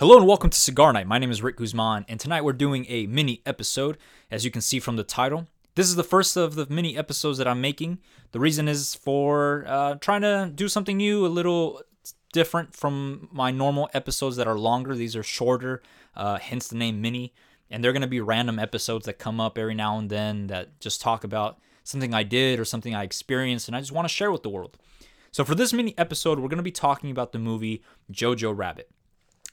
Hello and welcome to Cigar Night. My name is Rick Guzman, and tonight we're doing a mini episode, as you can see from the title. This is the first of the mini episodes that I'm making. The reason is for uh, trying to do something new, a little different from my normal episodes that are longer. These are shorter, uh, hence the name mini. And they're going to be random episodes that come up every now and then that just talk about something I did or something I experienced, and I just want to share with the world. So, for this mini episode, we're going to be talking about the movie Jojo Rabbit.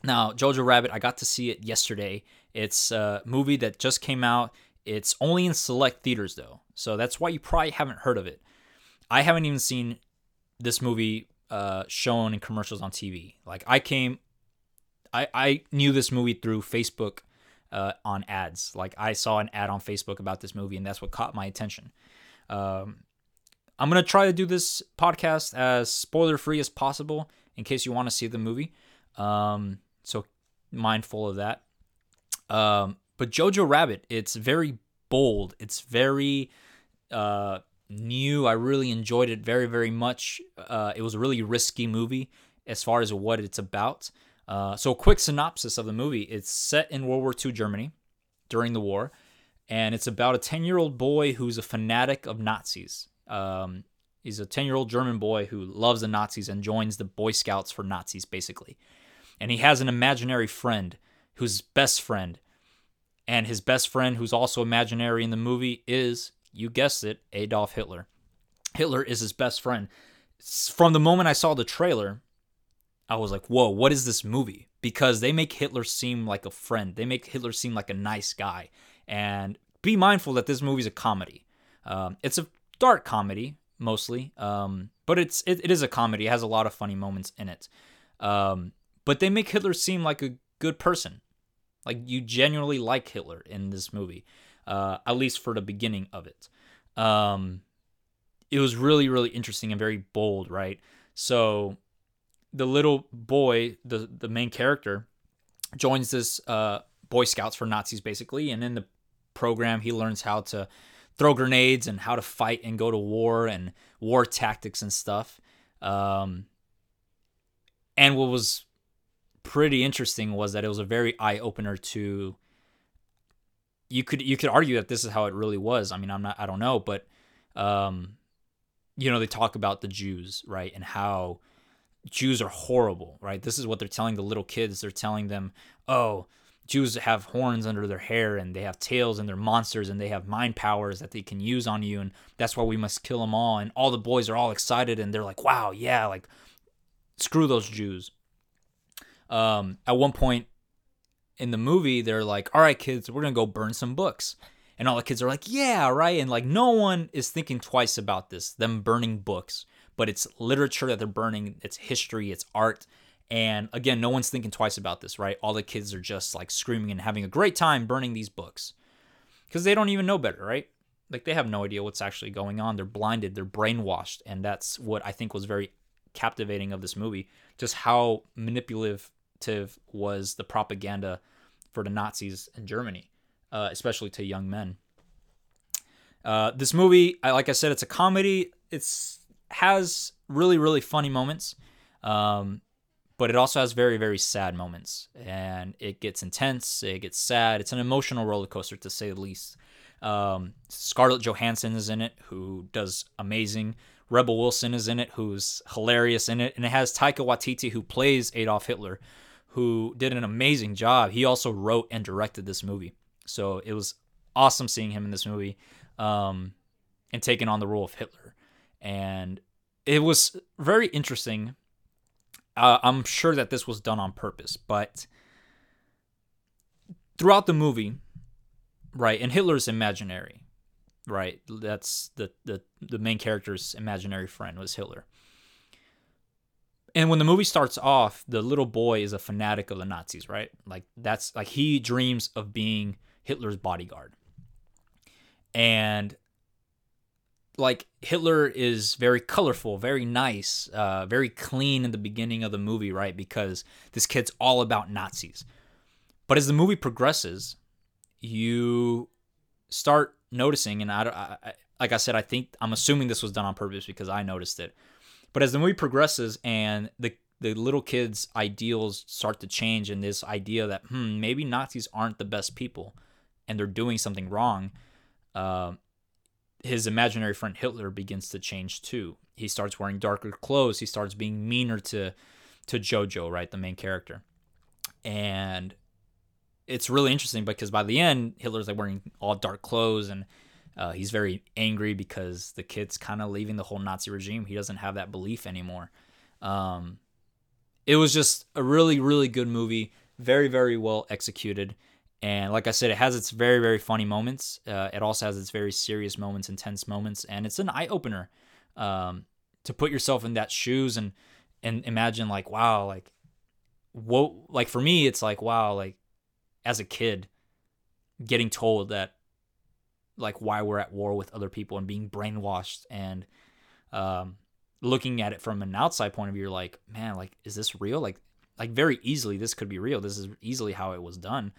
Now, Jojo Rabbit, I got to see it yesterday. It's a movie that just came out. It's only in select theaters, though. So that's why you probably haven't heard of it. I haven't even seen this movie uh, shown in commercials on TV. Like, I came, I, I knew this movie through Facebook uh, on ads. Like, I saw an ad on Facebook about this movie, and that's what caught my attention. Um, I'm going to try to do this podcast as spoiler free as possible in case you want to see the movie. Um, so mindful of that. Um, but Jojo Rabbit, it's very bold. It's very uh, new. I really enjoyed it very, very much. Uh, it was a really risky movie as far as what it's about. Uh, so, a quick synopsis of the movie it's set in World War II Germany during the war, and it's about a 10 year old boy who's a fanatic of Nazis. Um, he's a 10 year old German boy who loves the Nazis and joins the Boy Scouts for Nazis, basically and he has an imaginary friend who's best friend. And his best friend, who's also imaginary in the movie, is, you guessed it, Adolf Hitler. Hitler is his best friend. From the moment I saw the trailer, I was like, whoa, what is this movie? Because they make Hitler seem like a friend, they make Hitler seem like a nice guy. And be mindful that this movie is a comedy. Um, it's a dark comedy, mostly, um, but it's it, it is a comedy. It has a lot of funny moments in it. Um, but they make Hitler seem like a good person. Like you genuinely like Hitler in this movie, uh, at least for the beginning of it. Um, it was really, really interesting and very bold, right? So the little boy, the the main character, joins this uh, Boy Scouts for Nazis, basically, and in the program he learns how to throw grenades and how to fight and go to war and war tactics and stuff. Um, and what was pretty interesting was that it was a very eye opener to you could you could argue that this is how it really was. I mean, I'm not I don't know, but um you know, they talk about the Jews, right? And how Jews are horrible, right? This is what they're telling the little kids. They're telling them, "Oh, Jews have horns under their hair and they have tails and they're monsters and they have mind powers that they can use on you and that's why we must kill them all." And all the boys are all excited and they're like, "Wow, yeah, like screw those Jews." Um, at one point in the movie, they're like, all right, kids, we're to go burn some books. And all the kids are like, yeah, right. And like, no one is thinking twice about this, them burning books. But it's literature that they're burning, it's history, it's art. And again, no one's thinking twice about this, right? All the kids are just like screaming and having a great time burning these books because they don't even know better, right? Like they have no idea what's actually going on. They're blinded, they're brainwashed. And that's what I think was very captivating of this movie just how manipulative was the propaganda for the Nazis in Germany, uh, especially to young men. Uh, this movie, like I said, it's a comedy. It's has really really funny moments, um, but it also has very very sad moments, and it gets intense. It gets sad. It's an emotional roller coaster to say the least. Um, Scarlett Johansson is in it, who does amazing. Rebel Wilson is in it, who's hilarious in it, and it has Taika Waititi, who plays Adolf Hitler, who did an amazing job. He also wrote and directed this movie. So it was awesome seeing him in this movie um, and taking on the role of Hitler. And it was very interesting. Uh, I'm sure that this was done on purpose, but throughout the movie, right, and Hitler's imaginary, right? That's the, the, the main character's imaginary friend was Hitler. And when the movie starts off, the little boy is a fanatic of the Nazis, right? Like that's like he dreams of being Hitler's bodyguard. And like Hitler is very colorful, very nice, uh, very clean in the beginning of the movie, right? Because this kid's all about Nazis. But as the movie progresses, you start noticing, and I, I, like I said, I think I'm assuming this was done on purpose because I noticed it but as the movie progresses and the the little kids' ideals start to change, and this idea that hmm, maybe Nazis aren't the best people, and they're doing something wrong. Uh, his imaginary friend Hitler begins to change too. He starts wearing darker clothes. He starts being meaner to to Jojo, right, the main character, and it's really interesting because by the end, Hitler's like wearing all dark clothes and uh, he's very angry because the kid's kind of leaving the whole Nazi regime. He doesn't have that belief anymore. Um, it was just a really, really good movie. Very, very well executed. And like I said, it has its very, very funny moments. Uh, it also has its very serious moments, intense moments, and it's an eye opener um, to put yourself in that shoes and and imagine like, wow, like what? Like for me, it's like, wow, like as a kid, getting told that like why we're at war with other people and being brainwashed and um, looking at it from an outside point of view, like, man, like is this real? Like like very easily this could be real. This is easily how it was done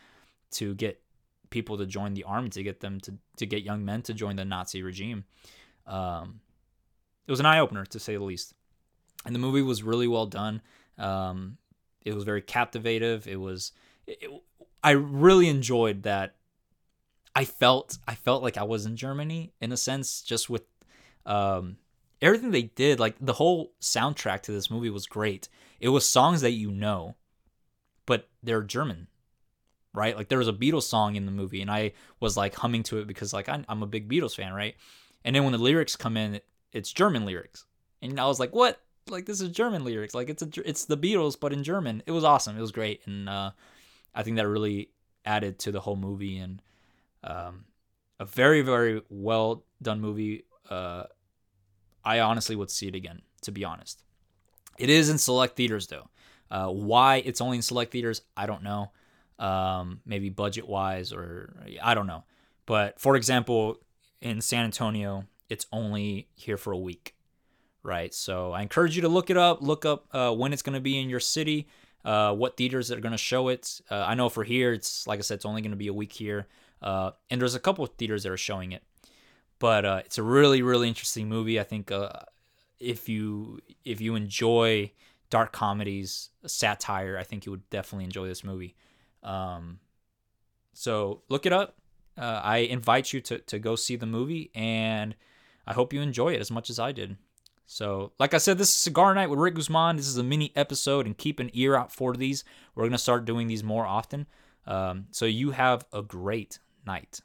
to get people to join the army, to get them to to get young men to join the Nazi regime. Um, it was an eye opener to say the least. And the movie was really well done. Um, it was very captivative. It was it, I really enjoyed that. I felt I felt like I was in Germany in a sense, just with um, everything they did. Like the whole soundtrack to this movie was great. It was songs that you know, but they're German, right? Like there was a Beatles song in the movie, and I was like humming to it because like I'm, I'm a big Beatles fan, right? And then when the lyrics come in, it's German lyrics, and I was like, what? Like this is German lyrics. Like it's a it's the Beatles, but in German. It was awesome. It was great, and uh, I think that really added to the whole movie and um, a very very well done movie. Uh, I honestly would see it again, to be honest. It is in select theaters though. Uh, why it's only in select theaters, I don't know. Um, maybe budget wise, or I don't know. But for example, in San Antonio, it's only here for a week, right? So I encourage you to look it up. Look up uh, when it's going to be in your city uh, what theaters are going to show it. Uh, I know for here, it's like I said, it's only going to be a week here, uh, and there's a couple of theaters that are showing it. But uh, it's a really, really interesting movie. I think uh, if you if you enjoy dark comedies, satire, I think you would definitely enjoy this movie. Um, so look it up. Uh, I invite you to to go see the movie, and I hope you enjoy it as much as I did. So, like I said, this is Cigar Night with Rick Guzman. This is a mini episode, and keep an ear out for these. We're going to start doing these more often. Um, so, you have a great night.